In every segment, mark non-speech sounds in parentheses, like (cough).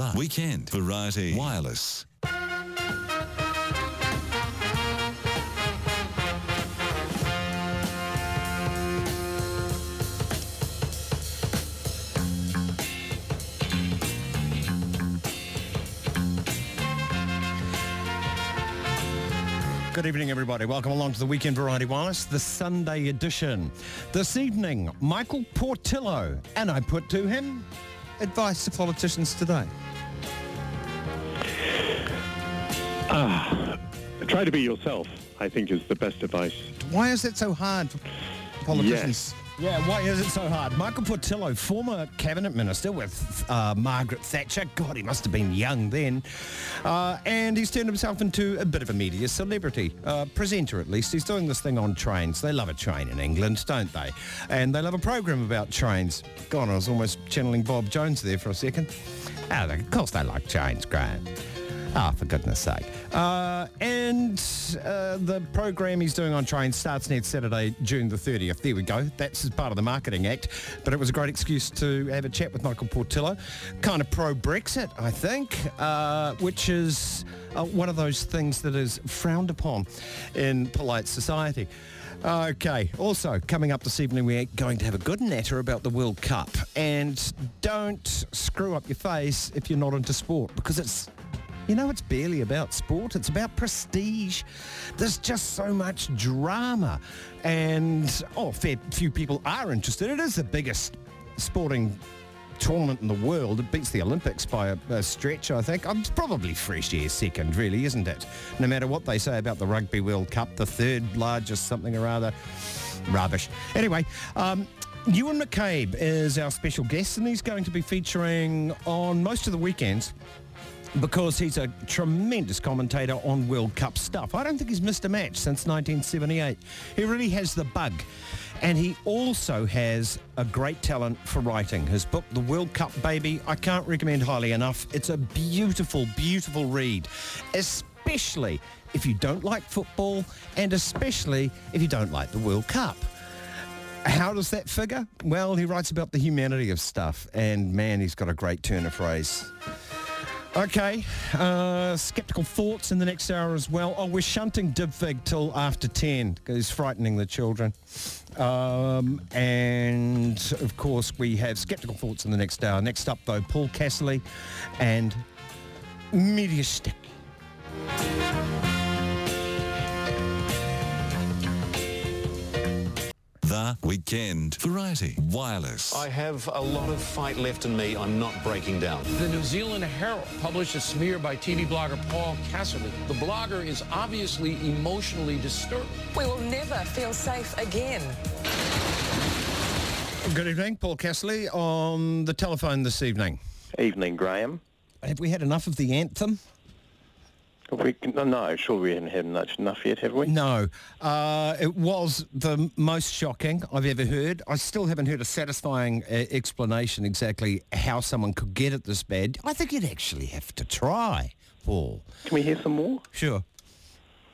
The Weekend Variety Wireless. Good evening, everybody. Welcome along to the Weekend Variety Wireless, the Sunday edition. This evening, Michael Portillo, and I put to him advice to politicians today. (sighs) Try to be yourself, I think, is the best advice. Why is it so hard for politicians? Yes. Yeah, why is it so hard? Michael Portillo, former cabinet minister with uh, Margaret Thatcher. God, he must have been young then. Uh, and he's turned himself into a bit of a media celebrity, uh, presenter at least. He's doing this thing on trains. They love a train in England, don't they? And they love a program about trains. God, I was almost channeling Bob Jones there for a second. Oh, of course they like trains, Graham. Ah, for goodness sake. Uh, and uh, the program he's doing on train starts next Saturday, June the 30th. There we go. That's as part of the marketing act. But it was a great excuse to have a chat with Michael Portillo. Kind of pro-Brexit, I think, uh, which is uh, one of those things that is frowned upon in polite society. Okay, also coming up this evening we're going to have a good natter about the World Cup and don't screw up your face if you're not into sport because it's you know, it's barely about sport. It's about prestige. There's just so much drama. And, oh, fair few people are interested. It is the biggest sporting tournament in the world. It beats the Olympics by a, a stretch, I think. Um, It's probably fresh air second, really, isn't it? No matter what they say about the Rugby World Cup, the third largest something or other. Rubbish. Anyway, um, Ewan McCabe is our special guest and he's going to be featuring on most of the weekends because he's a tremendous commentator on World Cup stuff. I don't think he's missed a match since 1978. He really has the bug. And he also has a great talent for writing. His book, The World Cup Baby, I can't recommend highly enough. It's a beautiful, beautiful read, especially if you don't like football and especially if you don't like the World Cup. How does that figure? Well, he writes about the humanity of stuff and man, he's got a great turn of phrase. Okay, uh, skeptical thoughts in the next hour as well. Oh, we're shunting Divvig till after 10 because he's frightening the children. Um, and of course, we have skeptical thoughts in the next hour. Next up, though, Paul Casserly and Media Stick. The Weekend Variety Wireless. I have a lot of fight left in me. I'm not breaking down. The New Zealand Herald published a smear by TV blogger Paul Casserly. The blogger is obviously emotionally disturbed. We will never feel safe again. Good evening, Paul Casserly on the telephone this evening. Evening, Graham. Have we had enough of the anthem? We, no, no, sure we haven't had much enough yet, have we? No, uh, it was the most shocking I've ever heard. I still haven't heard a satisfying uh, explanation exactly how someone could get it this bad. I think you'd actually have to try, Paul. Can we hear some more? Sure.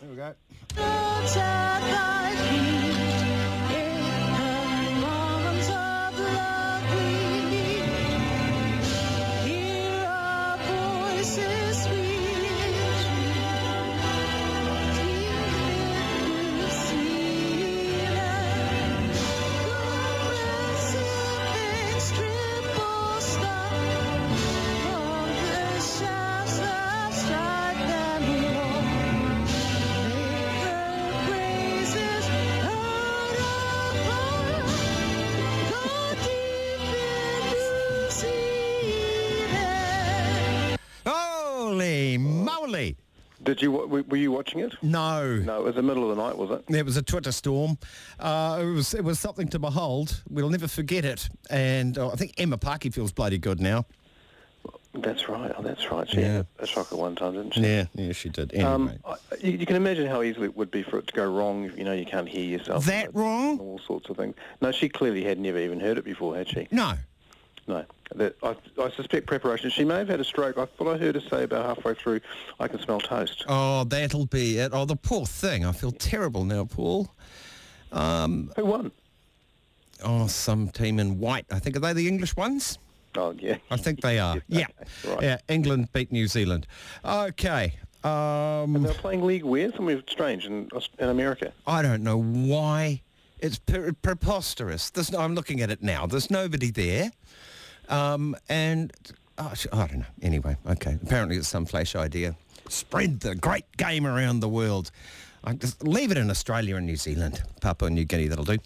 There we go. Did you? Were you watching it? No. No, it was the middle of the night, was it? It was a Twitter storm. Uh, it was it was something to behold. We'll never forget it. And uh, I think Emma Parkey feels bloody good now. That's right. Oh, that's right. She Yeah. had a shock at one time, didn't she? Yeah, yeah, she did. Anyway. Um, I- you, you can imagine how easily it would be for it to go wrong. You know, you can't hear yourself. That wrong? All sorts of things. No, she clearly had never even heard it before, had she? no. No. That, I, I suspect preparation. She may have had a stroke. I thought I heard her say about halfway through, I can smell toast. Oh, that'll be it. Oh, the poor thing. I feel terrible now, Paul. Who won? Oh, some team in white. I think are they the English ones? Oh, yeah. I think they are. (laughs) yeah. Right. Yeah. England beat New Zealand. Okay. Um, They're playing league where? Somewhere strange in, in America. I don't know why. It's pre- preposterous. There's I'm looking at it now. There's nobody there. Um, and oh, I don't know. Anyway, okay. Apparently it's some flash idea. Spread the great game around the world. I just leave it in Australia and New Zealand. Papua New Guinea, that'll do.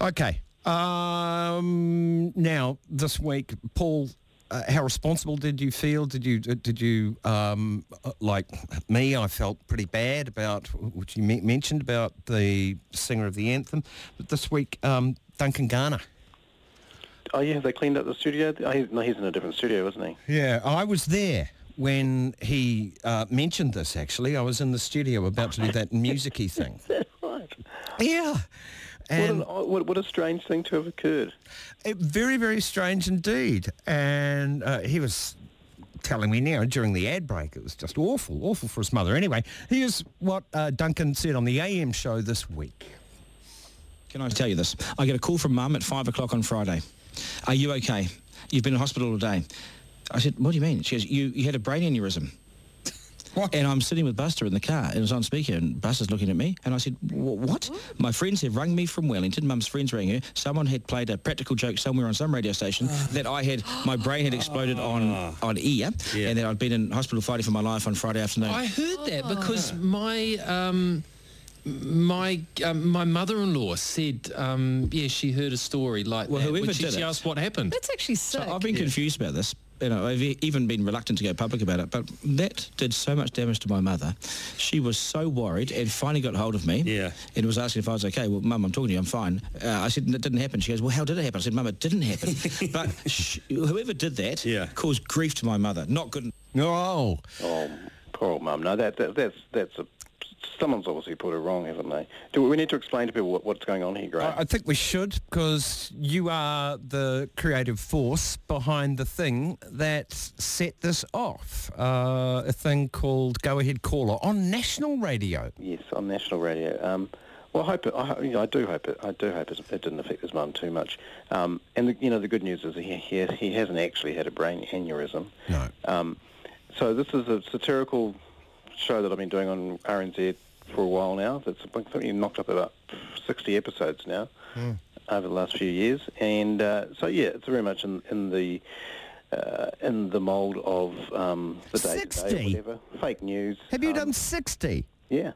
Okay. Um, now, this week, Paul, uh, how responsible did you feel? Did you, did you, um, uh, like me, I felt pretty bad about what you mentioned about the singer of the anthem. But this week, um, Duncan Garner. Oh, yeah, they cleaned up the studio? Oh, he, no, he's in a different studio, isn't he? Yeah, I was there when he uh, mentioned this, actually. I was in the studio about to do that (laughs) musicy thing. Right. Yeah. What, an, what, what a strange thing to have occurred. It, very, very strange indeed. And uh, he was telling me now during the ad break, it was just awful, awful for his mother. Anyway, here's what uh, Duncan said on the AM show this week. Can I tell you this? I get a call from mum at five o'clock on Friday. Are you okay? You've been in hospital all day. I said, what do you mean? She goes, you, you had a brain aneurysm. (laughs) What? And I'm sitting with Buster in the car, and it's on speaker, and Buster's looking at me, and I said, "Wh- what? My friends have rung me from Wellington, mum's friends rang her, someone had played a practical joke somewhere on some radio station that I had, my brain had exploded on, on ear, and that I'd been in hospital fighting for my life on Friday afternoon. I heard that because my um, my um, my mother-in-law said, um, yeah, she heard a story like Well, that. whoever when she, did she it- asked what happened. That's actually sick. So I've been confused about this. You know, I've even been reluctant to go public about it, but that did so much damage to my mother. She was so worried and finally got hold of me. Yeah. And was asking if I was okay. Well, Mum, I'm talking to you. I'm fine. Uh, I said, that didn't happen. She goes, well, how did it happen? I said, Mum, it didn't happen. (laughs) but sh- whoever did that Yeah. caused grief to my mother. Not good. Oh, Oh, poor old mum. No, that, that that's that's a someone's obviously put it wrong, haven't they? Do we need to explain to people what, what's going on here, Graham? I think we should because you are the creative force behind the thing that set this off. Uh, a thing called Go Ahead Caller on national radio. Yes, on national radio. Um, well, I hope it. I, you know, I do hope it. I do hope it, it didn't affect his mum too much. Um, and the, you know, the good news is he he, he hasn't actually had a brain aneurysm. No. Um, so this is a satirical show that I've been doing on RNZ for a while now. That's we knocked up about 60 episodes now over the last few years. And uh, so yeah, it's very much in, in the uh, in the mould of um, the day to 60? day, whatever fake news. Have you um, done 60? Yeah.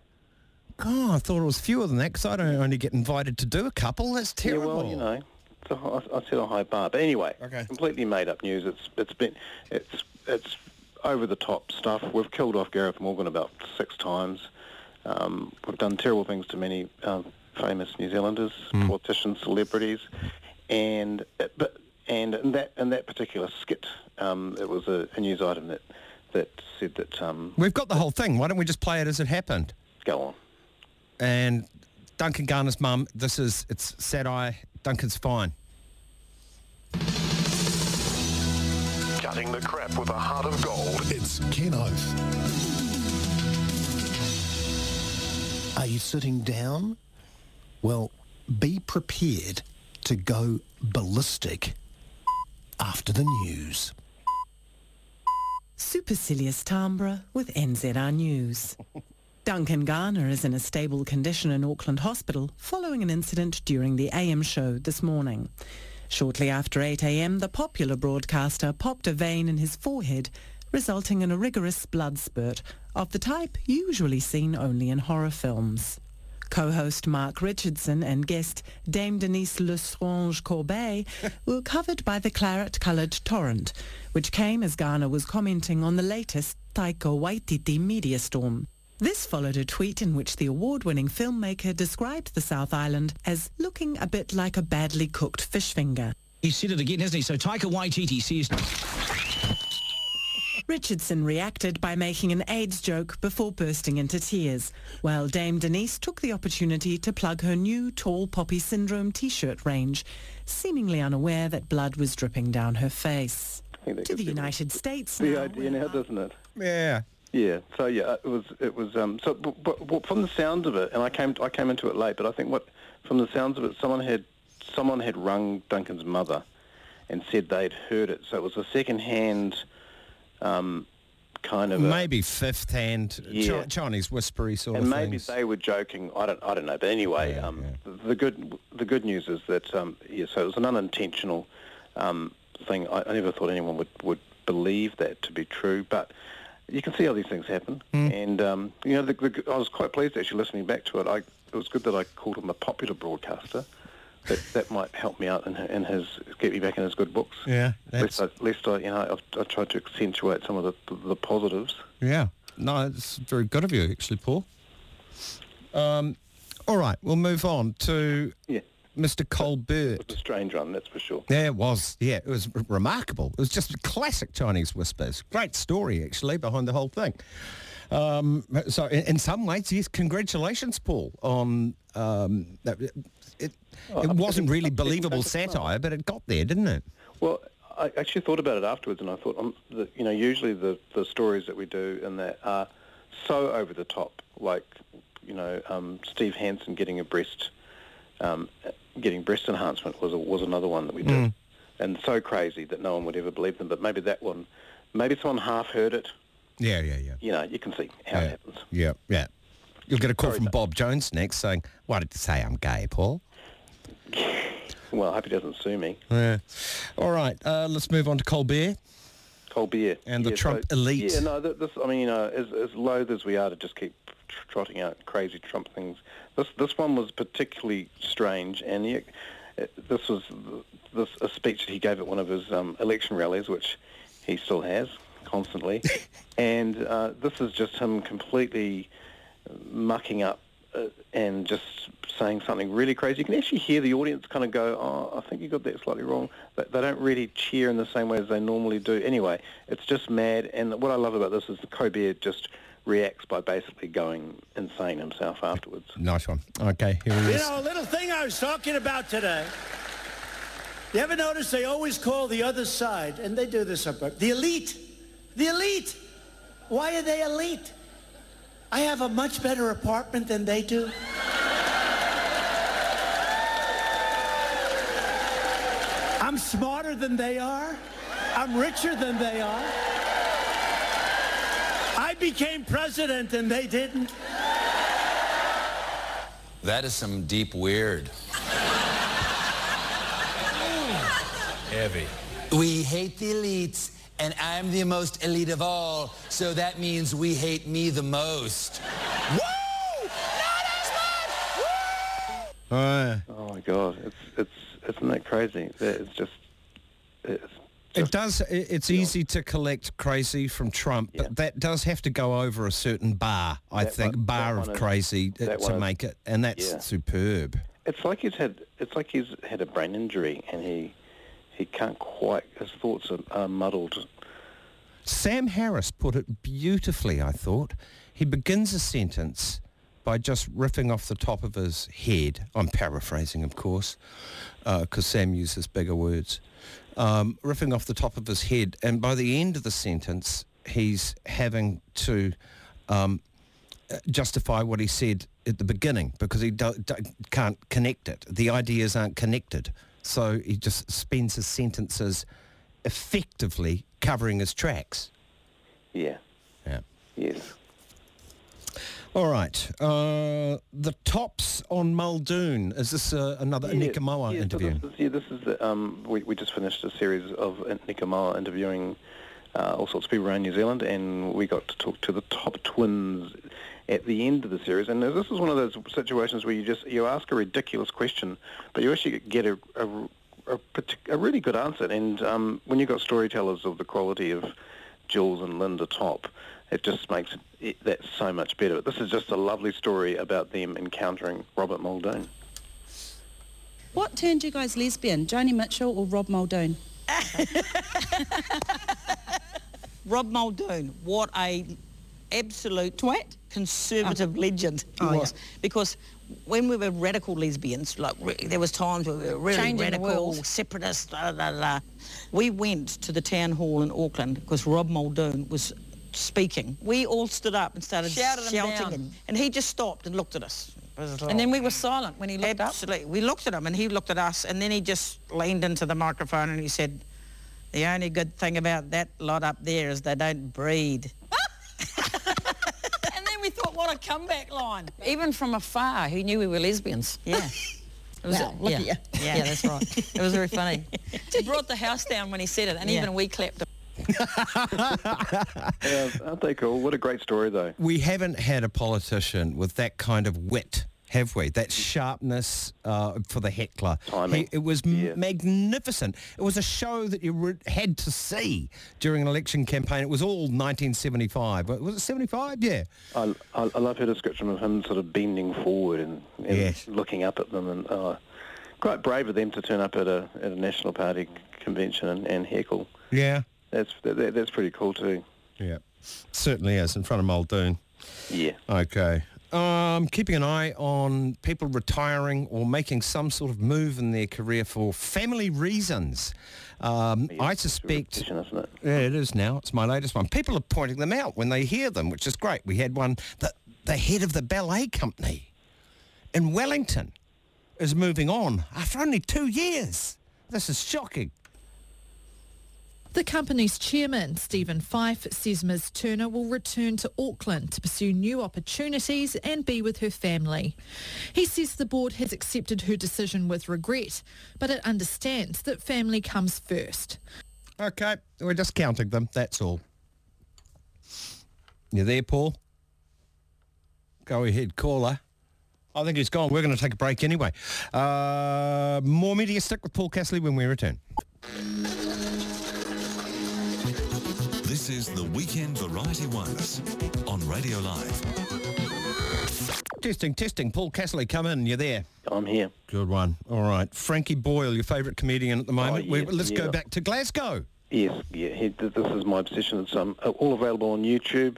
God, I thought it was fewer than that because I don't only get invited to do a couple. That's terrible. Yeah, well, you know, it's a, high- I set a high bar. But anyway, Okay. completely made up news. It's it's been it's it's over the top stuff. We've killed off Gareth Morgan about six times. Um, we've done terrible things to many um, famous New Zealanders, politicians, celebrities, and but and in that in that particular skit, um, it was a, a news item that that said that um, We've got the whole thing. Why don't we just play it as it happened? go on. And Duncan Garner's mum, this is, it's sad eye. Duncan's fine. Cutting the crap with a heart of gold. It's Ken Oath. Are you sitting down? Well, be prepared to go ballistic after the news. Supercilious timbre with NZR News. (laughs) Duncan Garner is in a stable condition in Auckland Hospital following an incident during the AM show this morning. Shortly after 8am, the popular broadcaster popped a vein in his forehead, resulting in a rigorous blood spurt of the type usually seen only in horror films. Co-host Mark Richardson and guest Dame Denise L'Estrange-Corbet (laughs) were covered by the claret-coloured torrent, which came as Garner was commenting on the latest Taika Waititi media storm. This followed a tweet in which the award-winning filmmaker described the South Island as looking a bit like a badly cooked fish finger. He said it again, hasn't he? So Taika Waititi says... Richardson reacted by making an AIDS joke before bursting into tears, while Dame Denise took the opportunity to plug her new Tall Poppy Syndrome t-shirt range, seemingly unaware that blood was dripping down her face. I think that To the United States the now, idea now, doesn't it? Yeah. Yeah. So yeah, it was it was um so but, but, from the sounds of it, and I came I came into it late, but I think what from the sounds of it, someone had someone had rung Duncan's mother, and said they'd heard it. So it was a second-hand um, kind of Maybe fifth hand Yeah. Chi- Chinese whispery sort of thing. and of maybe things. they were joking. I don't, I don't know. But anyway, um, The, the good, the good news is that um, yeah. So it was an unintentional um, thing. I, I never thought anyone would, would believe that to be true, but you can see how these things happen. And um, you know, the, the, I was quite pleased actually listening back to it. I, it was good that I called him a popular broadcaster. That that might help me out in, in his get me back in his good books. Yeah, Lest I, lest I, you know, I've, I tried to accentuate some of the, the, the positives. Yeah, no, it's very good of you, actually, Paul. Um, all right, we'll move on to Yeah. Mr. Colbert. It's a strange one, that's for sure. Yeah, it was. Yeah, it was r- remarkable. It was just classic Chinese whispers. Great story, actually, behind the whole thing. Um, so, in, in some ways, yes, congratulations, Paul, on um. It, it, Oh, it wasn't really I'm believable back at the satire, but it got there, didn't it? Well, I actually thought about it afterwards, and I thought, um, the, you know, usually the, the stories that we do and that are so over the top, like, you know, um, Steve Hansen getting a breast, um, getting breast enhancement was a, was another one that we did, and so crazy that no one would ever believe them. But maybe that one, maybe someone half heard it. Yeah, yeah, yeah. You know, you can see how yeah. it happens. Yeah, yeah. You'll get a call Sorry, from. Bob Jones next saying, why did you say I'm gay, Paul? (laughs) Well, I hope he doesn't sue me. Yeah. All right, uh, let's move on to Colbert. Colbert And the Yeah, Trump so- elite. Yeah, no, this. I mean, you know, as, as loath as we are to just keep trotting out crazy Trump things, this this one was particularly strange, and he, this was this a speech that he gave at one of his um, election rallies, which he still has constantly, (laughs) and uh, this is just him completely mucking up uh, and just saying something really crazy. You can actually hear the audience kind of go, oh, I think you got that slightly wrong. They, they don't really cheer in the same way as they normally do. Anyway, it's just mad. And what I love about this is the Colbert just reacts by basically going insane himself afterwards. Nice one. Okay, here he You know, a little thing I was talking about today. You ever notice they always call the other side, and they do this up the elite. The elite. Why are they elite? I have a much better apartment than they do. I'm smarter than they are. I'm richer than they are. I became president and they didn't. That is some deep weird. Heavy. We hate the elites, and I'm the most elite of all, so that means we hate me the most. Uh, Oh my God, it's it's isn't that crazy? It's just it's it does. It's easy to collect crazy from Trump, but that does have to go over a certain bar. I That think one- bar of is- crazy uh, to is- make it, and that's yeah. superb. It's like he's had it's like he's had a brain injury and he he can't quite his thoughts are, are muddled. Sam Harris put it beautifully. I thought he begins a sentence by just riffing off the top of his head. I'm paraphrasing, of course, because Sam uses bigger words. Um, riffing off the top of his head, and by the end of the sentence, he's having to um, justify what he said at the beginning because he do, do, can't connect it. The ideas aren't connected, so he just spends his sentences effectively covering his tracks. Yeah. Yeah. Yes. All right. Uh, the Topps on Muldoon. Is this uh, another Yeah, yeah, so interview? this is, yeah, this is the, um, we, we just finished a series of Nikamoa interviewing uh, all sorts of people around New Zealand, and we got to talk to the Topp twins at the end of the series. And this is one of those situations where you just you ask a ridiculous question, but you actually get a, a, a, a really good answer. And um, when you've got storytellers of the quality of Jools and Lynda Topp, it just makes it, that so much better. This is just a lovely story about them encountering Robert Muldoon. What turned you guys lesbian, Joni Mitchell or Rob Muldoon? (laughs) Rob Muldoon, what a absolute twat, conservative uh-huh. legend he Oh, was. Because when we were radical lesbians, like re- there was times where we were really Changing radical, world. separatist, da, da, da. We went to the town hall in Auckland because Rob Muldoon was speaking. We all stood up and started Shouted him shouting down. And he just stopped and looked at us. was And then we were silent when he looked up. Absolutely. We looked at him and he looked at us and then he just leaned into the microphone and he said, the only good thing about that lot up there is they don't breed. (laughs) And then we thought, what a comeback line. Even from afar, he knew we were lesbians. Yeah. (laughs) It was Well, yeah. look at you. Yeah. Yeah. that's right. It was very funny. (laughs) He brought the house down when he said it, and Yeah. even we clapped. (laughs) Yeah, aren't they cool? What a great story, though. We haven't had a politician with that kind of wit, have we? That sharpness uh, for the heckler. Timing. He- it was m- magnificent. It was a show that you re- had to see during an election campaign. It was all 1975. Was it 75? Yeah. I, I, I love her description of him sort of bending forward and, and Yes. looking up at them, and uh, quite brave of them to turn up at a at a National Party convention and, and heckle. Yeah. That's that, that- that's pretty cool too. Yeah. Certainly is, in front of Muldoon. Yeah. Okay. Um, keeping an eye on people retiring or making some sort of move in their career for family reasons. Um, I suspect... isn't it? Yeah, it is now. It's my latest one. People are pointing them out when they hear them, which is great. We had one, the, the head of the ballet company in Wellington is moving on after only two years. This is shocking. The company's chairman, Stephen Fife, says Ms Turner will return to Auckland to pursue new opportunities and be with her family. He says the board has accepted her decision with regret, but it understands that family comes first. Okay, we're just counting them, that's all. You there, Paul? Go ahead, caller. I think he's gone. We're going to take a break anyway. Uh, more media stick with Paul Casserly when we return. This is the Weekend Variety Wireless on Radio Live. Testing, testing. Paul Casserly, come in. You're there. I'm here. Good one. All right. Frankie Boyle, your favourite comedian at the moment. Oh, We- yes, let's go back to Glasgow. Yes, yeah. He, this is my obsession. It's um, all available on YouTube.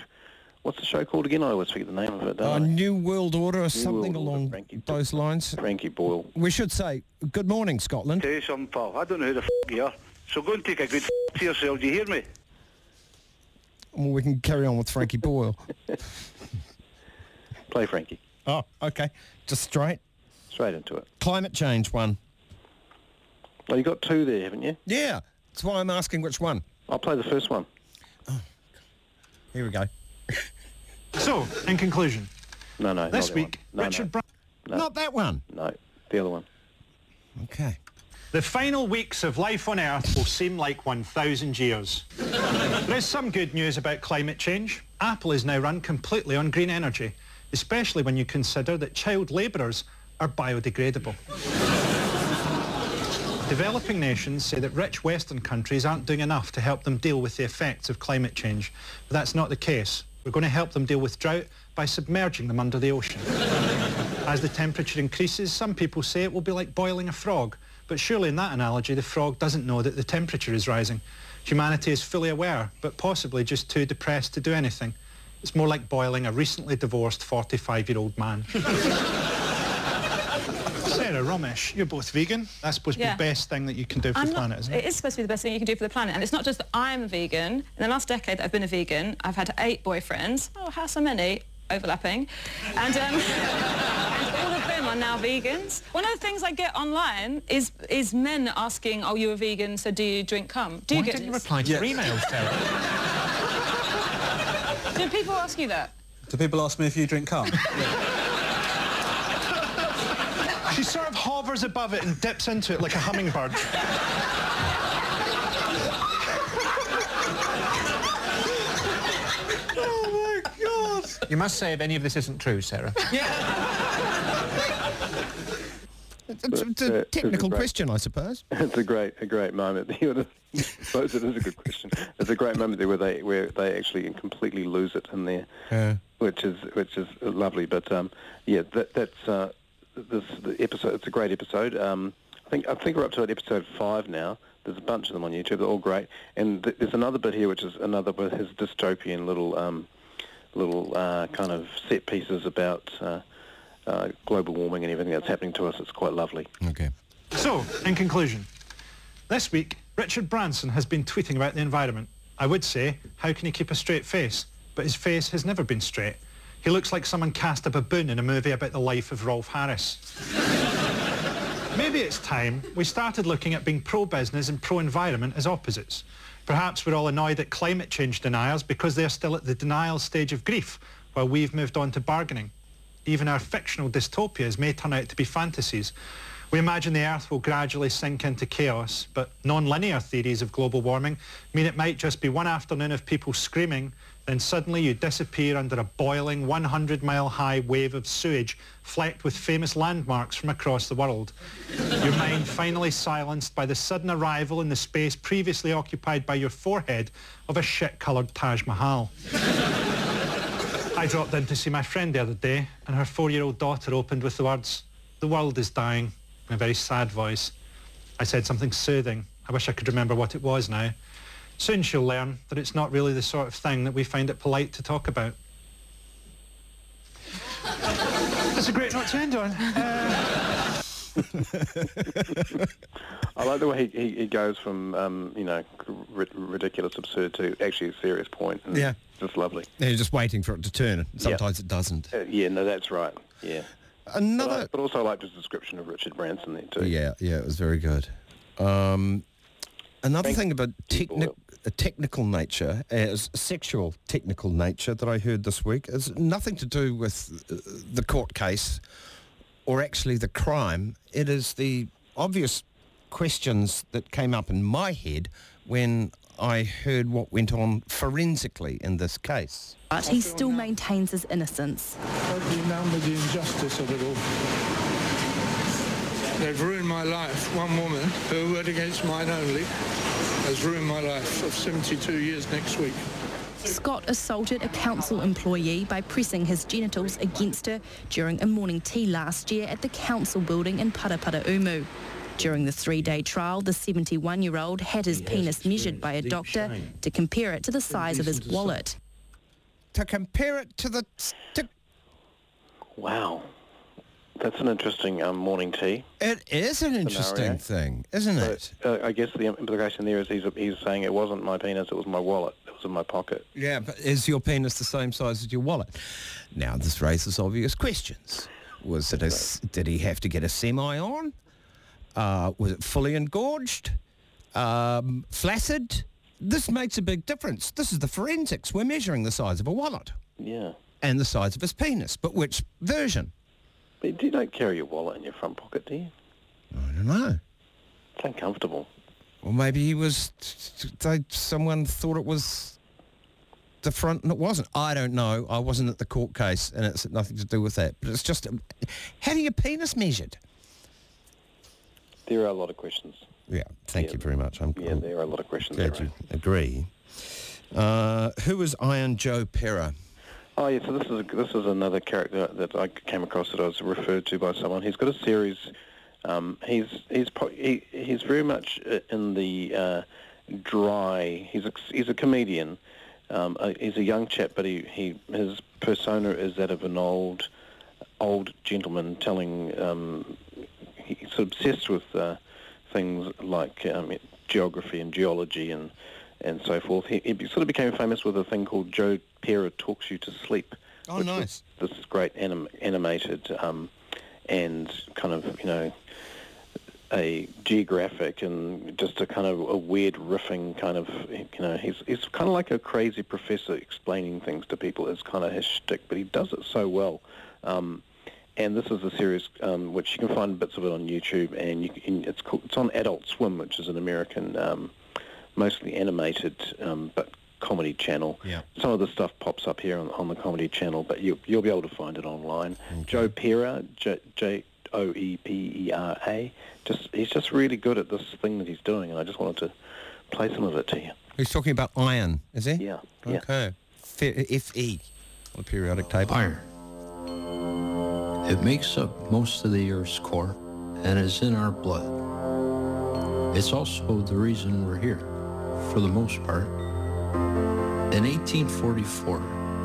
What's the show called again? I always forget the name of it. Uh, Don't I? New World Order or something World along Frankie- those lines. Frankie Boyle. We should say, good morning, Scotland. Tell you something, pal. I don't know who the f*** you are. So go and take a good f*** to yourself. Do you hear me? Well, we can carry on with Frankie Boyle. (laughs) Play Frankie. Oh, okay. Just straight. Straight into it. Climate change one. Well, you got two there, haven't you? Yeah. That's why I'm asking which one. I'll play the first one. Oh, here we go. So, in conclusion, No, no. this not that week, one. No, Richard no, Brown... no, Not that one. No, the other one. Okay. The final weeks of life on Earth will seem like 1,000 years. there is some good news about climate change. Apple is now run completely on green energy, especially when you consider that child labourers are biodegradable. Developing nations say that rich Western countries aren't doing enough to help them deal with the effects of climate change. But that's not the case. We're going to help them deal with drought by submerging them under the ocean. As the temperature increases, some people say it will be like boiling a frog. But surely in that analogy, the frog doesn't know that the temperature is rising. Humanity is fully aware, but possibly just too depressed to do anything. It's more like boiling a recently divorced 45-year-old man. (laughs) Sarah, Ramesh, you're both vegan. That's supposed to be the best thing that you can do for I'm the not- planet, isn't it? It is supposed to be the best thing you can do for the planet. And it's not just that I'm a vegan. In the last decade that I've been a vegan, I've had eight boyfriends. Oh, how so many? Overlapping. And, um, (laughs) and all of them are now vegans. One of the things I get online is is men asking, oh, you're a vegan, so do you drink cum? Do you Why get didn't you this? reply to your emails, Sarah? (laughs) Do people ask you that? Do people ask me if you drink cum? (laughs) She sort of hovers above it and dips into it like a hummingbird. oh my god! You must say if any of this isn't true, Sarah. (laughs) It's, it's- it's a Uh, technical great- question, I suppose. (laughs) It's a great, a great moment. (laughs) I suppose it is a good question. It's a great moment there where they, where they actually completely lose it in there, Yeah. which is, which is lovely. But um, yeah, that, that's uh, this the episode. It's a great episode. Um, I think, I think we're up to episode five now. There's a bunch of them on YouTube. They're all great. And th- there's another bit here, which is another with his dystopian little, um, little uh, kind of set pieces about. Uh, uh, global warming and everything that's happening to us. It's quite lovely. Okay. So, in conclusion, this week, Richard Branson has been tweeting about the environment. I would say, how can he keep a straight face? But his face has never been straight. He looks like someone cast a baboon in a movie about the life of Rolf Harris. (laughs) Maybe it's time we started looking at being pro-business and pro-environment as opposites. Perhaps we're all annoyed at climate change deniers because they're still at the denial stage of grief, while we've moved on to bargaining. Even our fictional dystopias may turn out to be fantasies. We imagine the Earth will gradually sink into chaos, but non-linear theories of global warming mean it might just be one afternoon of people screaming, then suddenly you disappear under a boiling 100-mile-high wave of sewage flecked with famous landmarks from across the world. Your mind finally silenced by the sudden arrival in the space previously occupied by your forehead of a shit-coloured Taj Mahal. I dropped in to see my friend the other day, and her four-year-old daughter opened with the words, the world is dying, in a very sad voice. I said something soothing. I wish I could remember what it was now. Soon she'll learn that it's not really the sort of thing that we find it polite to talk about. (laughs) That's a great note to end on. Uh, (laughs) I like the way he, he, he goes from, um, you know, ri- ridiculous, absurd to actually a serious point. And Yeah. Just lovely. Yeah, You're just waiting for it to turn. Sometimes it doesn't. Uh, yeah, no, that's right. Yeah. Another... But, I, but also I liked his description of Richard Branson there too. Yeah, yeah, it was very good. Um, another thing about techni- a technical nature, as sexual technical nature that I heard this week, is nothing to do with uh, the court case or actually the crime. It is the obvious questions that came up in my head when I heard what went on forensically in this case. But he still maintains his innocence. Totally numb with the injustice of it all. They've ruined my life. One woman, her word against mine only, has ruined my life of 72 years next week. Scott assaulted a council employee by pressing his genitals against her during a morning tea last year at the council building in Paraparaumu. During the three-day trial, the 71-year-old had his penis measured by a doctor to compare it to the size of his wallet. To compare it to the... To... Wow. That's an interesting um, morning tea. It is an interesting scenario. thing, isn't it? Uh, I guess the implication there is he's, he's saying it wasn't my penis, it was my wallet. It was in my pocket. Yeah, but is your penis the same size as your wallet? Now, this raises obvious questions. Was it a, did he have to get a semi on? Uh, was it fully engorged? Um, flaccid? This makes a big difference. This is the forensics. We're measuring the size of a wallet Yeah. and the size of his penis. But which version? But you don't carry your wallet in your front pocket, do you? I don't know. It's uncomfortable. Or maybe he was, they, someone thought it was the front and it wasn't. I don't know. I wasn't at the court case and it's nothing to do with that. But it's just having your penis measured. There are a lot of questions. Yeah, thank you very much. I'm, Yeah, there are a lot of questions. glad there you agree. Uh, who was Iron Joe Pera? Oh yeah, so this is this is another character that I came across that I was referred to by someone. He's got a series. Um, he's he's he, he's very much uh, in the uh, dry. He's a, he's a comedian. Um, uh, he's a young chap, but he, he his persona is that of an old old gentleman telling. Um, he's obsessed with uh, things like um, geography and geology and and so forth. He, he sort of became famous with a thing called Joe Pera Talks You to Sleep. Oh, nice. This great anim- animated um, and kind of, you know, a geographic and just a kind of a weird riffing kind of, you know, he's, he's kind of like a crazy professor explaining things to people. It's kind of his shtick, but he does it so well. Um, and this is a series um, which you can find bits of it on YouTube, and you can, it's called, it's on Adult Swim, which is an American, um, mostly animated um, but comedy channel. Yeah. Some of the stuff pops up here on, on the comedy channel, but you, you'll be able to find it online. Joe Pera, J, J O E P E R A. Just he's just really good at this thing that he's doing, and I just wanted to play some of it to you. He's talking about iron, is he? Yeah. yeah. Okay. Fe- Fe on the periodic table. Iron. It makes up most of the Earth's core and is in our blood. It's also the reason we're here, for the most part. In 1844,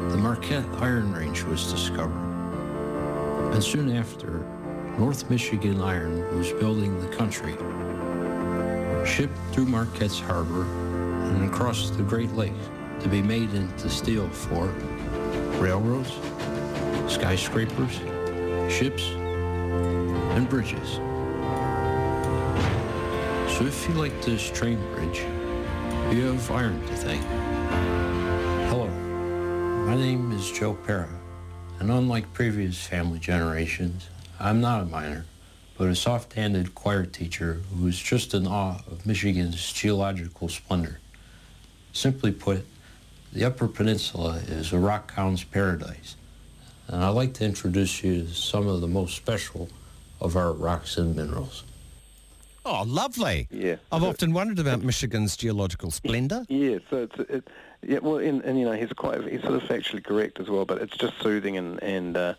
the Marquette Iron Range was discovered. And soon after, North Michigan Iron was building the country. Shipped through Marquette's harbor and across the Great Lakes to be made into steel for railroads, skyscrapers, ships, and bridges. So if you like this train bridge, you have iron to thank. Hello, my name is Joe Pera, and unlike previous family generations, I'm not a miner, but a soft-handed choir teacher who is just in awe of Michigan's geological splendor. Simply put, the Upper Peninsula is a rock hound's paradise, and I'd like to introduce you to some of the most special of our rocks and minerals. Oh, lovely. Yeah. I've often wondered about Michigan's geological splendour. Yeah, so it's it, yeah, well, and, and you know he's quite he's sort of factually correct as well, but it's just soothing and and uh,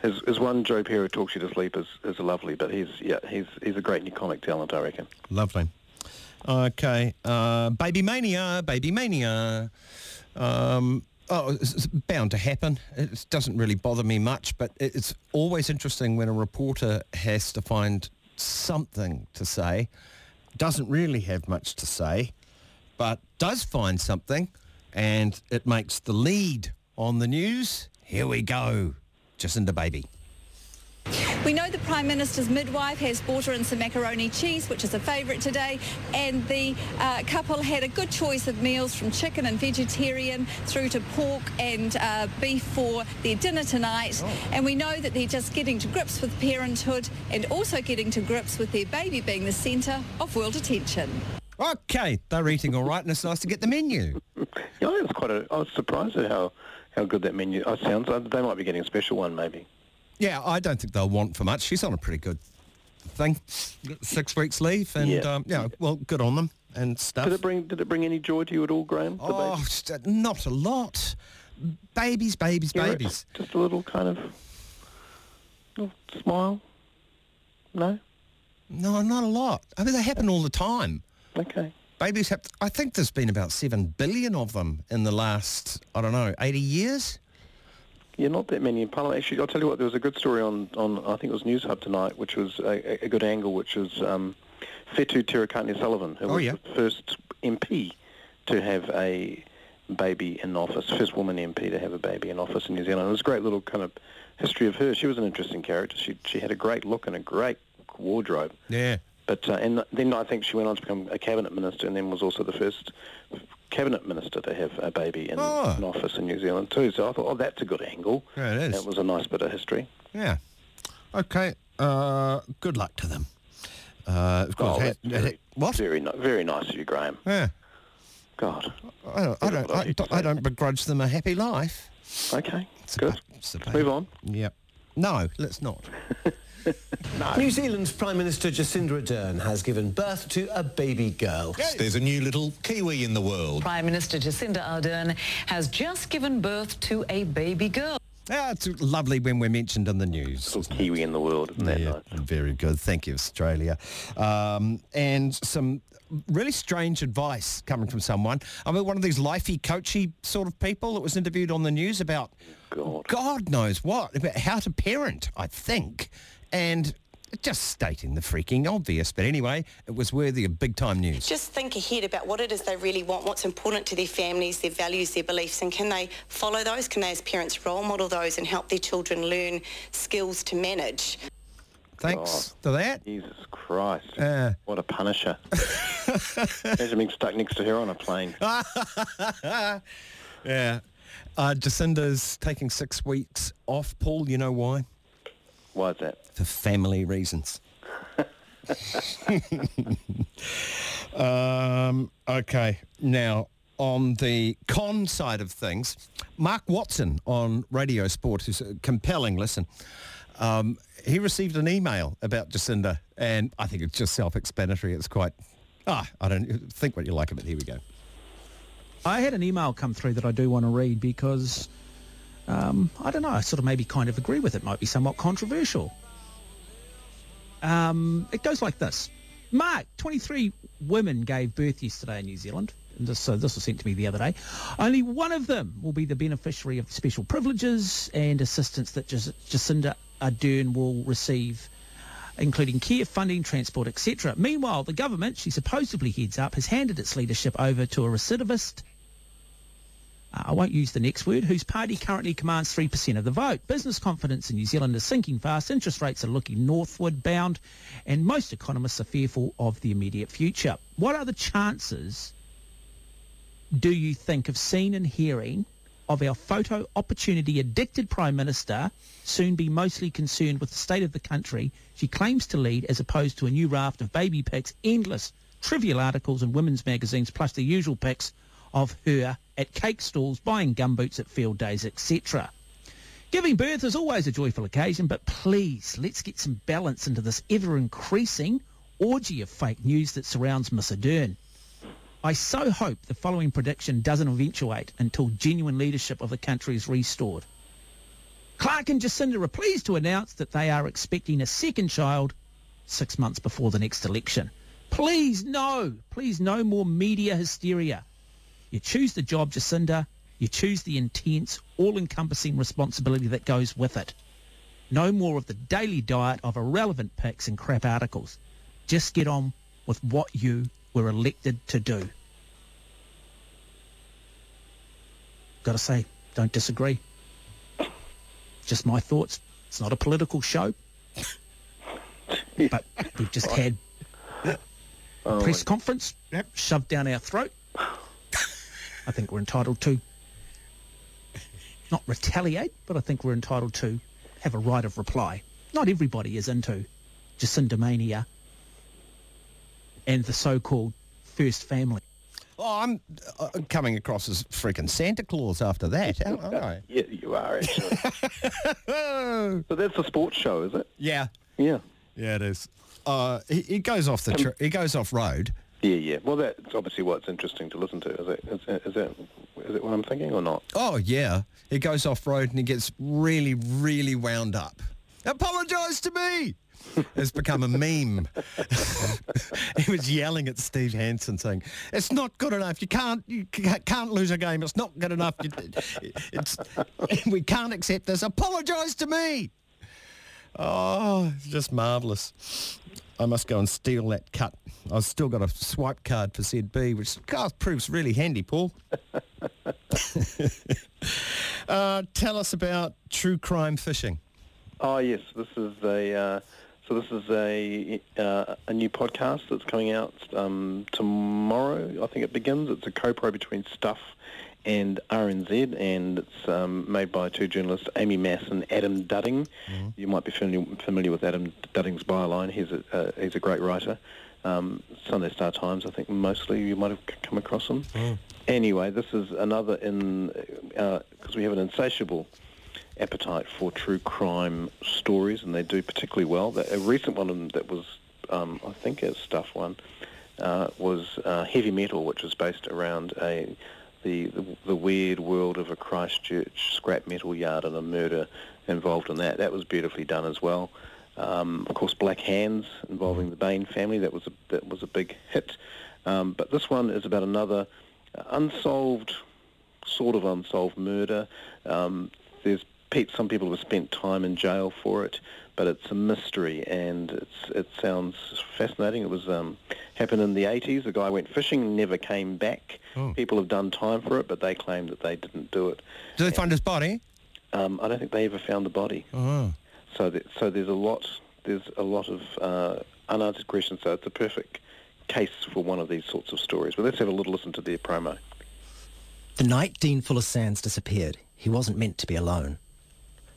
his his one Joe Pera who talks you to sleep is, is lovely, but he's yeah he's he's a great new comic talent, I reckon. Lovely. Okay. Uh, baby mania, baby mania. Um, oh, it's bound to happen. It doesn't really bother me much, but it's always interesting when a reporter has to find something to say. Doesn't really have much to say, but does find something, and it makes the lead on the news. Here we go. Jacinda Baby. We know the Prime Minister's midwife has bought her in some macaroni cheese, which is a favourite today, and the uh, couple had a good choice of meals from chicken and vegetarian through to pork and uh, beef for their dinner tonight. And we know that they're just getting to grips with parenthood and also getting to grips with their baby being the centre of world attention. Okay, they're eating all right, and it's nice to get the menu. Yeah, I was quite a, I was surprised at how how good that menu uh, sounds. Uh, They might be getting a special one, maybe. Yeah, I don't think they'll want for much. She's on a pretty good thing. Six weeks leave, and Yeah. um, yeah, well, good on them and stuff. Did it bring Did it bring any joy to you at all, Graham? the Oh, baby? not a lot. Babies, babies, Yeah, babies. Just a little kind of little smile. No. No, not a lot. I mean, they happen all the time. Okay. Babies have. I think there's been about seven billion of them in the last, I don't know, eighty years. Yeah, not that many in Parliament. Actually, I'll tell you what, there was a good story on, on I think it was Newshub tonight, which was a, a good angle, which was um, Whetu Tirikatene-Sullivan, who Oh, was yeah. the first MP to have a baby in office, first woman MP to have a baby in office in New Zealand. It was a great little kind of history of her. She was an interesting character. She, she had a great look and a great wardrobe. Yeah. But uh, and then I think she went on to become a cabinet minister, and then was also the first cabinet minister to have a baby in, Oh. in office in New Zealand too. So I thought, oh, that's a good angle. Yeah, it is. That was a nice bit of history. Yeah. Okay. Uh, good luck to them. Uh, of course. Oh, ha- that's ha- very, what? Very, very nice of you, Graham. Yeah. God. I don't. I don't. I don't, I don't begrudge them a happy life. Okay. It's good. Let's Move on. Yep. No, let's not. (laughs) (laughs) New Zealand's Prime Minister Jacinda Ardern has given birth to a baby girl. There's a new little Kiwi in the world. Prime Minister Jacinda Ardern has just given birth to a baby girl. Yeah, it's lovely when we're mentioned in the news. Little Kiwi in the world, isn't yeah, nice? Very good. Thank you, Australia. Um, and some really strange advice coming from someone. I mean, one of these lifey, coachy sort of people that was interviewed on the news about God, God knows what, about how to parent, I think. And just stating the freaking obvious. But anyway, it was worthy of big time news. Just think ahead about what it is they really want, what's important to their families, their values, their beliefs, and can they follow those? Can they, as parents, role model those and help their children learn skills to manage? Thanks to that. Jesus Christ. Uh, what a punisher. (laughs) Imagine being stuck next to her on a plane. (laughs) yeah. Uh, Jacinda's taking six weeks off, Paul. You know why? Why is that? For family reasons. um, okay. Now, on the con side of things, Mark Watson on Radio Sport, who's a compelling listen, um, he received an email about Jacinda, and I think it's just self-explanatory. It's quite, ah, I don't think what you like of it. Here we go. I had an email come through that I do want to read because um, I don't know. I sort of maybe kind of agree with it. Might be somewhat controversial. Um, it goes like this: Mark, 23 women gave birth yesterday in New Zealand. And this, so this was sent to me the other day. Only one of them will be the beneficiary of the special privileges and assistance that Jac- Jacinda Ardern will receive including care, funding, transport, etc. Meanwhile, the government she supposedly heads up has handed its leadership over to a recidivist uh, I won't use the next word, whose party currently commands 3% of the vote. Business confidence in New Zealand is sinking fast, interest rates are looking northward bound, and most economists are fearful of the immediate future. What are the chances, do you think, of seeing and hearing of our photo opportunity addicted Prime Minister soon be mostly concerned with the state of the country she claims to lead as opposed to a new raft of baby pics, endless trivial articles in women's magazines, plus the usual pics of her at cake stalls, buying gumboots at field days, etc. Giving birth is always a joyful occasion, but please, let's get some balance into this ever-increasing orgy of fake news that surrounds Miss Ardern. I so hope the following prediction doesn't eventuate until genuine leadership of the country is restored. Clarke and Jacinda are pleased to announce that they are expecting a second child six months before the next election. Please no, please no more media hysteria. You choose the job, Jacinda. You choose the intense, all-encompassing responsibility that goes with it. No more of the daily diet of irrelevant pics and crap articles. Just get on with what you were elected to do. Got to say, don't disagree. Just my thoughts. It's not a political show. but we've just (laughs) had a Oh, press conference shoved down our throat. I think we're entitled to not retaliate, but I think we're entitled to have a right of reply. Not everybody is into Jacinda Mania and the so-called first family. Oh, I'm uh, coming across as freaking Santa Claus after that, aren't I? (laughs) Yeah, you are actually. (laughs) so that's a sports show, is it? Yeah. Yeah. Yeah, it is. Uh, he, he goes off the tr- he goes off road. Yeah, yeah. Well, that's obviously what's interesting to listen to. Is it? Is, it- is that? Is it what I'm thinking or not? Oh yeah, he goes off road and he gets really, really wound up. Apologise to me. (laughs) It's become a meme. (laughs) he was yelling at Steve Hansen saying, "It's not good enough. You can't, you can't lose a game. It's not good enough. You- It's, we can't accept this. Apologise to me." Oh, it's just marvellous. I must go and steal that cut. I've still got a swipe card for ZB, which God, proves really handy, Paul. (laughs) uh, tell us about true crime fishing. Oh yes, this is a. Uh, so this is a uh, a new podcast that's coming out um, tomorrow. I think it begins. It's a co-pro between Stuff and RNZ, and it's um, made by two journalists, Amy Maas and Adam Dudding. You might be familiar, familiar with Adam Dudding's byline. He's a uh, he's a great writer. Um, Sunday Star Times, I think mostly you might have come across him. Anyway, this is another in because we have an insatiable appetite for true crime stories, and they do particularly well. A recent one that was, um, I think, a stuff one uh, was uh, Heavy Metal, which was based around a the, the weird world of a Christchurch scrap metal yard and a murder involved in that. That was beautifully done as well. Um, of course, Black Hands involving the Bain family. That was a that was a big hit. Um, but this one is about another unsolved, sort of unsolved murder. Um, there's some people have spent time in jail for it, but it's a mystery and it's it sounds fascinating. It was um, happened in the 80s. A guy went fishing, never came back. Oh. People have done time for it, but they claim that they didn't do it. Did they find his body? Um, I don't think they ever found the body. Oh. So, th- so there's a lot, there's a lot of uh, unanswered questions. So it's a perfect case for one of these sorts of stories. But let's have a little listen to their promo. The night Dean Fuller-Sandys disappeared, he wasn't meant to be alone.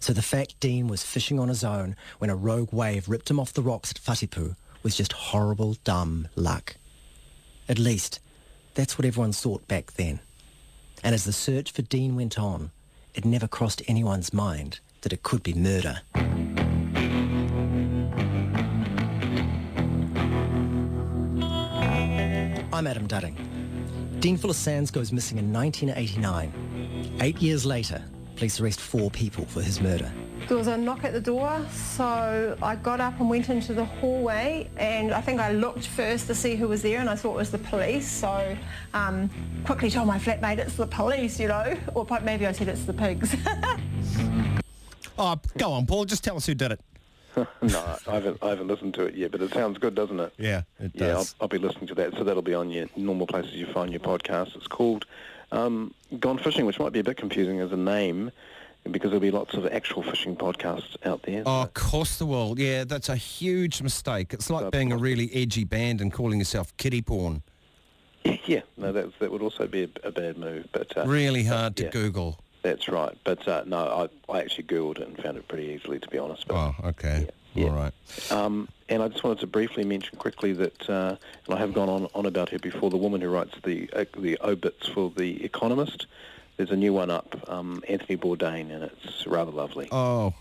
So the fact Dean was fishing on his own when a rogue wave ripped him off the rocks at Whatipu was just horrible, dumb luck. At least, that's what everyone thought back then. And as the search for Dean went on, it never crossed anyone's mind that it could be murder. I'm Adam Dudding. Dean Fuller-Sandys goes missing in 1989. Eight years later, police arrest four people for his murder. There was a knock at the door, so I got up and went into the hallway, and I think I looked first to see who was there, and I thought it was the police. So um, quickly told my flatmate it's the police, you know, or maybe I said it's the pigs. (laughs) Oh, go on, Paul. Just tell us who did it. (laughs) no, I haven't, I haven't listened to it yet, but it sounds good, doesn't it? Yeah, it Yeah, I'll, does. I'll be listening to that. So that'll be on your normal places you find your podcast. It's called um, Gone Fishing, which might be a bit confusing as a name because there'll be lots of actual fishing podcasts out there. Oh, of course there will. Yeah, that's a huge mistake. It's like being a really edgy band and calling yourself kiddie porn. (laughs) Yeah, no, that, that would also be a, a bad move. But uh, Really but, hard to yeah, Google. That's right. But uh, no, I, I actually Googled it and found it pretty easily, to be honest. But, Oh, okay. All right. Um, and I just wanted to briefly mention quickly that, uh, and I have gone on, on about her before, the woman who writes the uh, the obits for The Economist. There's a new one up, um, Anthony Bourdain, and it's rather lovely. Oh,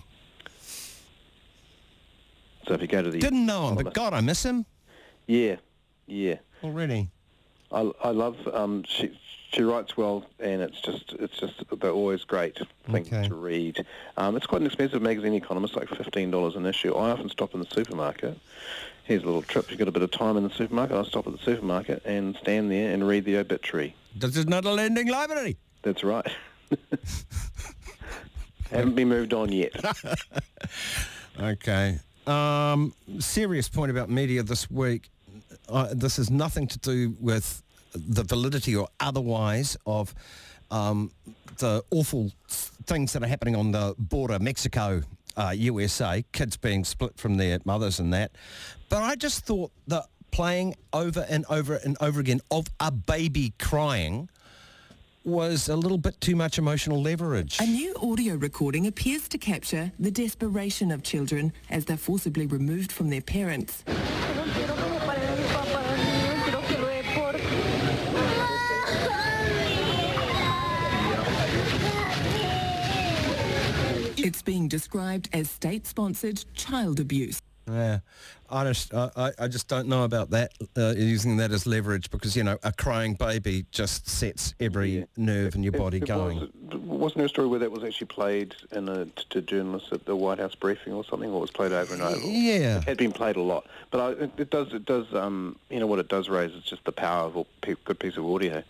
So if you go to the... didn't know him, but God, I miss him Yeah, yeah. already. I, I love um, she she writes well and it's just it's just they're always great things to read. Um, it's quite an expensive magazine, Economist, like fifteen dollars an issue. I often stop in the supermarket. Here's a little trip. You've got a bit of time in the supermarket. I stop at the supermarket and stand there and read the obituary. This is not a lending library. That's right. (laughs) Haven't been moved on yet. (laughs) Okay. Um, serious point about media this week. Uh, this has nothing to do with the validity or otherwise of um, the awful things that are happening on the border, Mexico, uh, USA, kids being split from their mothers and that. But I just thought that playing over and over and over again of a baby crying was a little bit too much emotional leverage. A new audio recording appears to capture the desperation of children as they're forcibly removed from their parents. It's being described as state-sponsored child abuse. Yeah, I just I, I- I just don't know about that uh, using that as leverage because you know a crying baby just sets every nerve in your body It going. Was, wasn't there a story where that was actually played in a, to journalists at the White House briefing or something, or it was played over and over? Yeah. It had been played a lot, but I, it, it does, it does, um, you know, what it does raise is just the power of a pe- good piece of audio.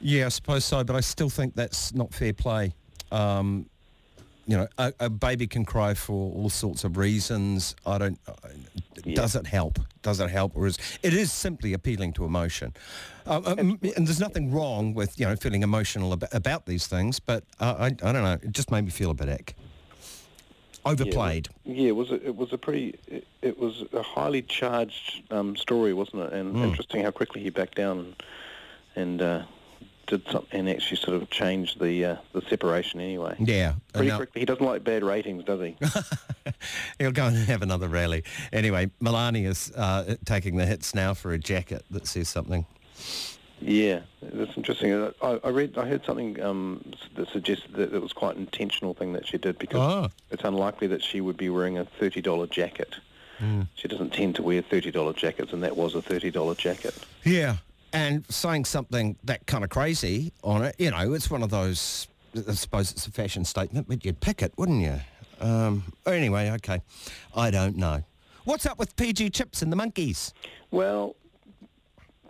Yeah, I suppose so, but I still think that's not fair play. Um, you know, a, a baby can cry for all sorts of reasons. I don't. uh, Does it help? Does it help, or is it is simply appealing to emotion? Um, um, and there's nothing wrong with you know feeling emotional about, about these things, but uh, I, I don't know. It just made me feel a bit ick. Overplayed. Yeah, it was a, it was a pretty, it, it was a highly charged um, story, wasn't it? And Mm. interesting how quickly he backed down and, and uh, did something and actually sort of changed the uh, the separation anyway. Yeah. Pretty now- quickly. He doesn't like bad ratings, does he? (laughs) He'll go and have another rally. Anyway, Melania's uh, taking the hits now for a jacket that says something. Yeah, that's interesting. Uh, I, I read, I heard something um, that suggested that it was quite an intentional thing that she did because Oh. it's unlikely that she would be wearing a thirty dollar jacket. Mm. She doesn't tend to wear thirty dollar jackets, and that was a thirty dollar jacket. Yeah. And saying something that kind of crazy on it, you know, it's one of those, I suppose it's a fashion statement, but you'd pick it, wouldn't you? Um, anyway, okay. I don't know. What's up with PG Tips and the monkeys? Well...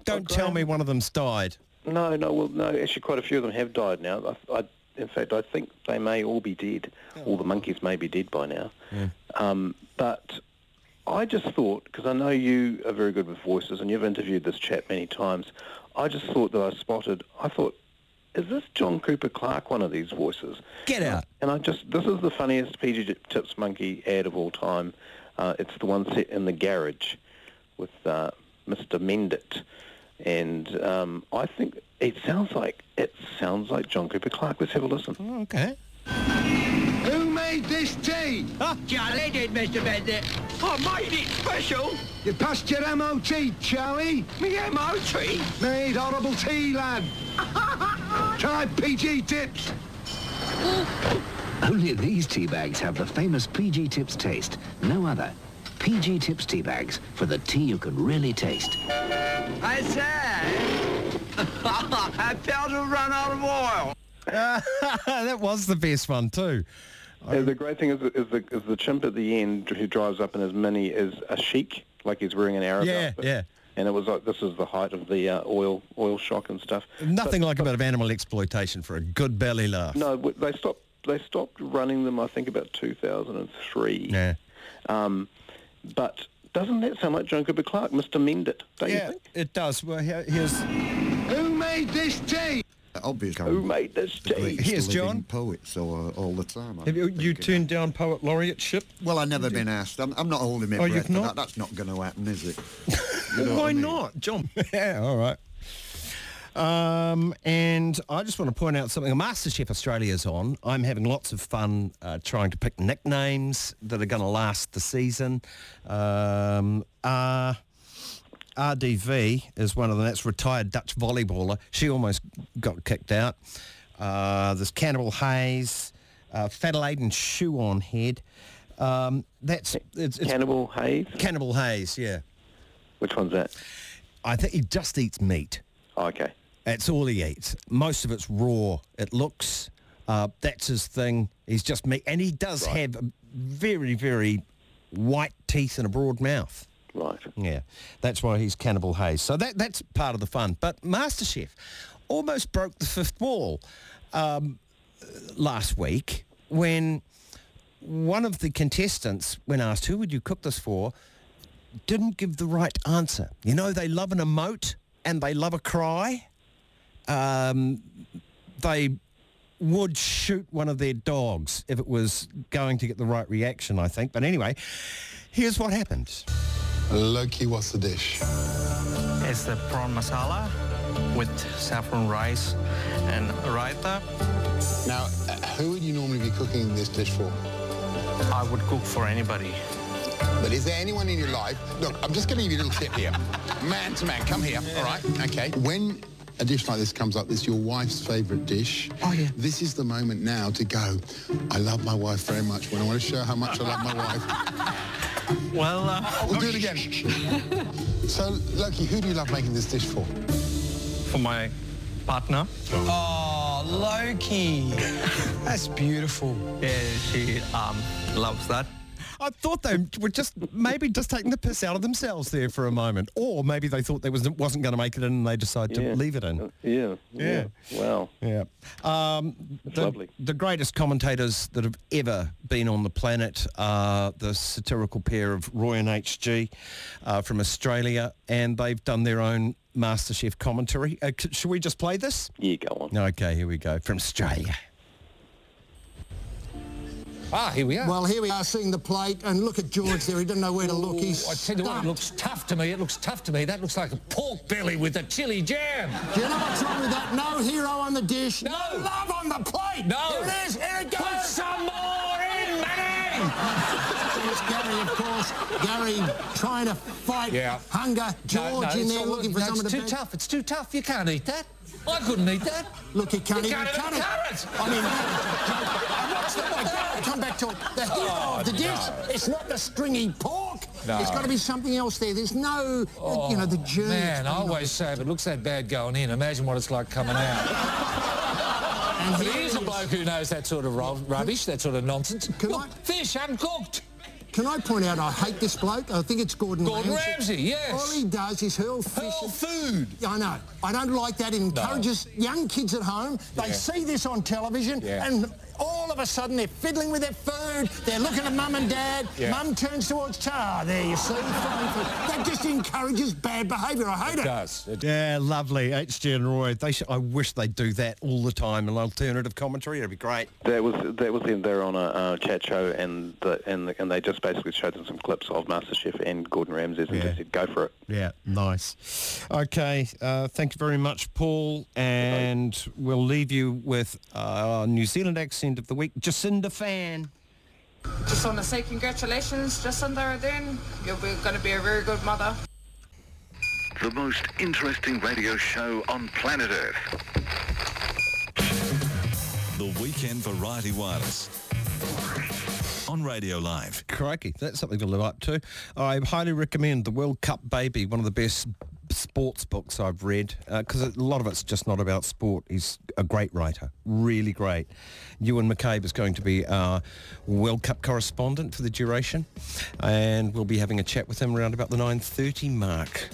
Don't tell me one of them's died. No, no, well, no. Actually, quite a few of them have died now. I, I, in fact, I think they may all be dead. All the monkeys may be dead by now. Um, but I just thought, because I know you are very good with voices, and you've interviewed this chap many times. I just thought that I spotted. I thought, is this John Cooper Clarke one of these voices? Get out. And I just, this is the funniest PG Tips Monkey ad of all time. Uh, it's the one set in the garage with uh, Mr. Mendit. And um, I think it sounds like, it sounds like John Cooper Clarke. Let's have a listen. okay. Who made this tea? Charlie did, Mr. Bennett. I made it special. You passed your MOT, Charlie. Me MOT? Made horrible tea, lad. (laughs) Try PG tips. Only these tea bags have the famous PG Tips taste. No other. PG Tips tea bags for the tea you can really taste. I said. I felt to run out of oil. (laughs) that was the best one too. And the great thing is, is, the, is the chimp at the end who drives up in his mini is a sheik, like he's wearing an Arab Yeah, outfit. yeah. And it was like, this is the height of the uh, oil oil shock and stuff. Nothing like a bit of animal exploitation for a good belly laugh. No, they stopped. They stopped running them. I think about 2003. Yeah. Um, but doesn't that sound like John Cooper Clarke, Mr. Mendit? Don't you Yeah, think? it does. Well, here, here's Who made this tea? Obviously. Who made this the tea? Here's John. Poet, so uh, all the time. Have you, you thinking- turned down poet laureateship? Well, I've never been asked. I'm, I'm not holding my Oh, breath. you've not? That. That's not going to happen, is it? (laughs) Well, know why I mean? not, John? (laughs) yeah, all right. Um, and I just want to point out something. MasterChef Australia's on. I'm having lots of fun uh, trying to pick nicknames that are going to last the season. Um, uh, RDV is one of them. That's retired Dutch volleyballer. She almost got kicked out. Uh, there's Cannibal Hayes, uh, Shoe on Head. Um, that's it's, it's Cannibal Hayes. Cannibal Hayes, yeah. Which one's that? I think he just eats meat. okay. That's all he eats. Most of it's raw. It looks. Uh, that's his thing. He's just meat, and he does have very, very white teeth and a broad mouth. Right. Yeah, that's why he's Cannibal Hayes. So that that's part of the fun. But MasterChef almost broke the fifth wall um, last week when one of the contestants, when asked who would you cook this for, didn't give the right answer. You know, they love an emote and they love a cry. Um, they would shoot one of their dogs if it was going to get the right reaction, I think. But anyway, here's what happened. Loki, what's the dish? It's the prawn masala with saffron rice and raita. Now, uh, who would you normally be cooking this dish for? I would cook for anybody. But is there anyone in your life? Look, I'm just going to give you a little tip here. Man to man, come here. All right, okay. When a dish like this comes up, it's your wife's favourite dish. Oh yeah. This is the moment now to go. I love my wife very much. When I want to show how much I love my wife. (laughs) Well, uh, we'll do it again. (laughs) so, Loki, who do you love making this dish for? for my partner. Oh, Loki. (laughs) That's beautiful. Yeah, she um, loves that. I thought they were just maybe just taking the piss out of themselves there for a moment, or maybe they thought they was wasn't going to make it in, and they decided Yeah. to leave it in. Yeah. Yeah. Wow. Yeah. Um, the, lovely. the greatest commentators that have ever been on the planet are the satirical pair of Roy and HG uh, from Australia, and they've done their own MasterChef commentary. Uh, should we just play this? Yeah, go on. Okay, here we go. From Australia. Ah, here we are. Well, here we are seeing the plate, and look at George there. He didn't know where to look. He's I tell you what, it looks tough to me. It looks tough to me. That looks like a pork belly with a chili jam. Do you know what's wrong with that? No hero on the dish. No. love on the plate. No. Here it is. Here it goes. Put some more in, Manny! There's Gary, of course. Gary trying to fight Yeah. hunger. George in it's there all- looking for no, someone it's to too bang. tough. It's too tough. You can't eat that. I couldn't eat that. Look, he can't You even cut it. cut. I mean, what's the point? Come back to it. The hero Oh, of the dish. no. It's not the stringy pork. No. There's got to be something else there. There's no, uh, you know, the germs. Oh, Man, I always say if it looks that bad going in, imagine what it's like coming out. And But here here's a bloke who knows that sort of rubbish, that sort of nonsense. Look, I- fish uncooked. Can I point out, I hate this bloke. I think it's Gordon, Gordon Ramsay, yes. All he does is hurl fish. Hurl food. I know. I don't like that. It encourages young kids at home. They Yeah. see this on television Yeah. and all of a sudden they're fiddling with their food. They're looking at mum and dad. Yeah. Mum turns towards tar. There you see. That just encourages bad behaviour. I hate It it. does. It Yeah, lovely. HG and Roy. They sh- I wish they'd do that all the time. An alternative commentary. It'd be great. That was that was them. They're on a uh, chat show, and the, and the, and they just basically showed them some clips of MasterChef and Gordon Ramsay's, and Yeah. just said, "Go for it." Yeah, nice. Okay, uh, thank you very much, Paul. And we'll leave you with uh, our New Zealand accent of the week, Jacinda Fan. Just want to say congratulations, Jacinda Ardern. You're going to be a very good mother. The most interesting radio show on planet Earth. The Weekend Variety Wireless. On Radio Live. Crikey, that's something to live up to. I highly recommend The World Cup Baby, one of the best sports books I've read, uh, because a lot of it's just not about sport. He's a great writer, really great. Ewan McCabe is going to be our World Cup correspondent for the duration, and we'll be having a chat with him around about the 9.30 mark.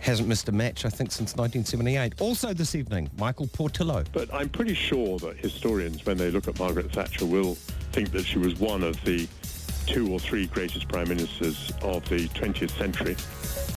Hasn't missed a match, I think, since 1978. Also this evening, Michael Portillo. But I'm pretty sure that historians, when they look at Margaret Thatcher, will think that she was one of the two or three greatest prime ministers of the 20th century.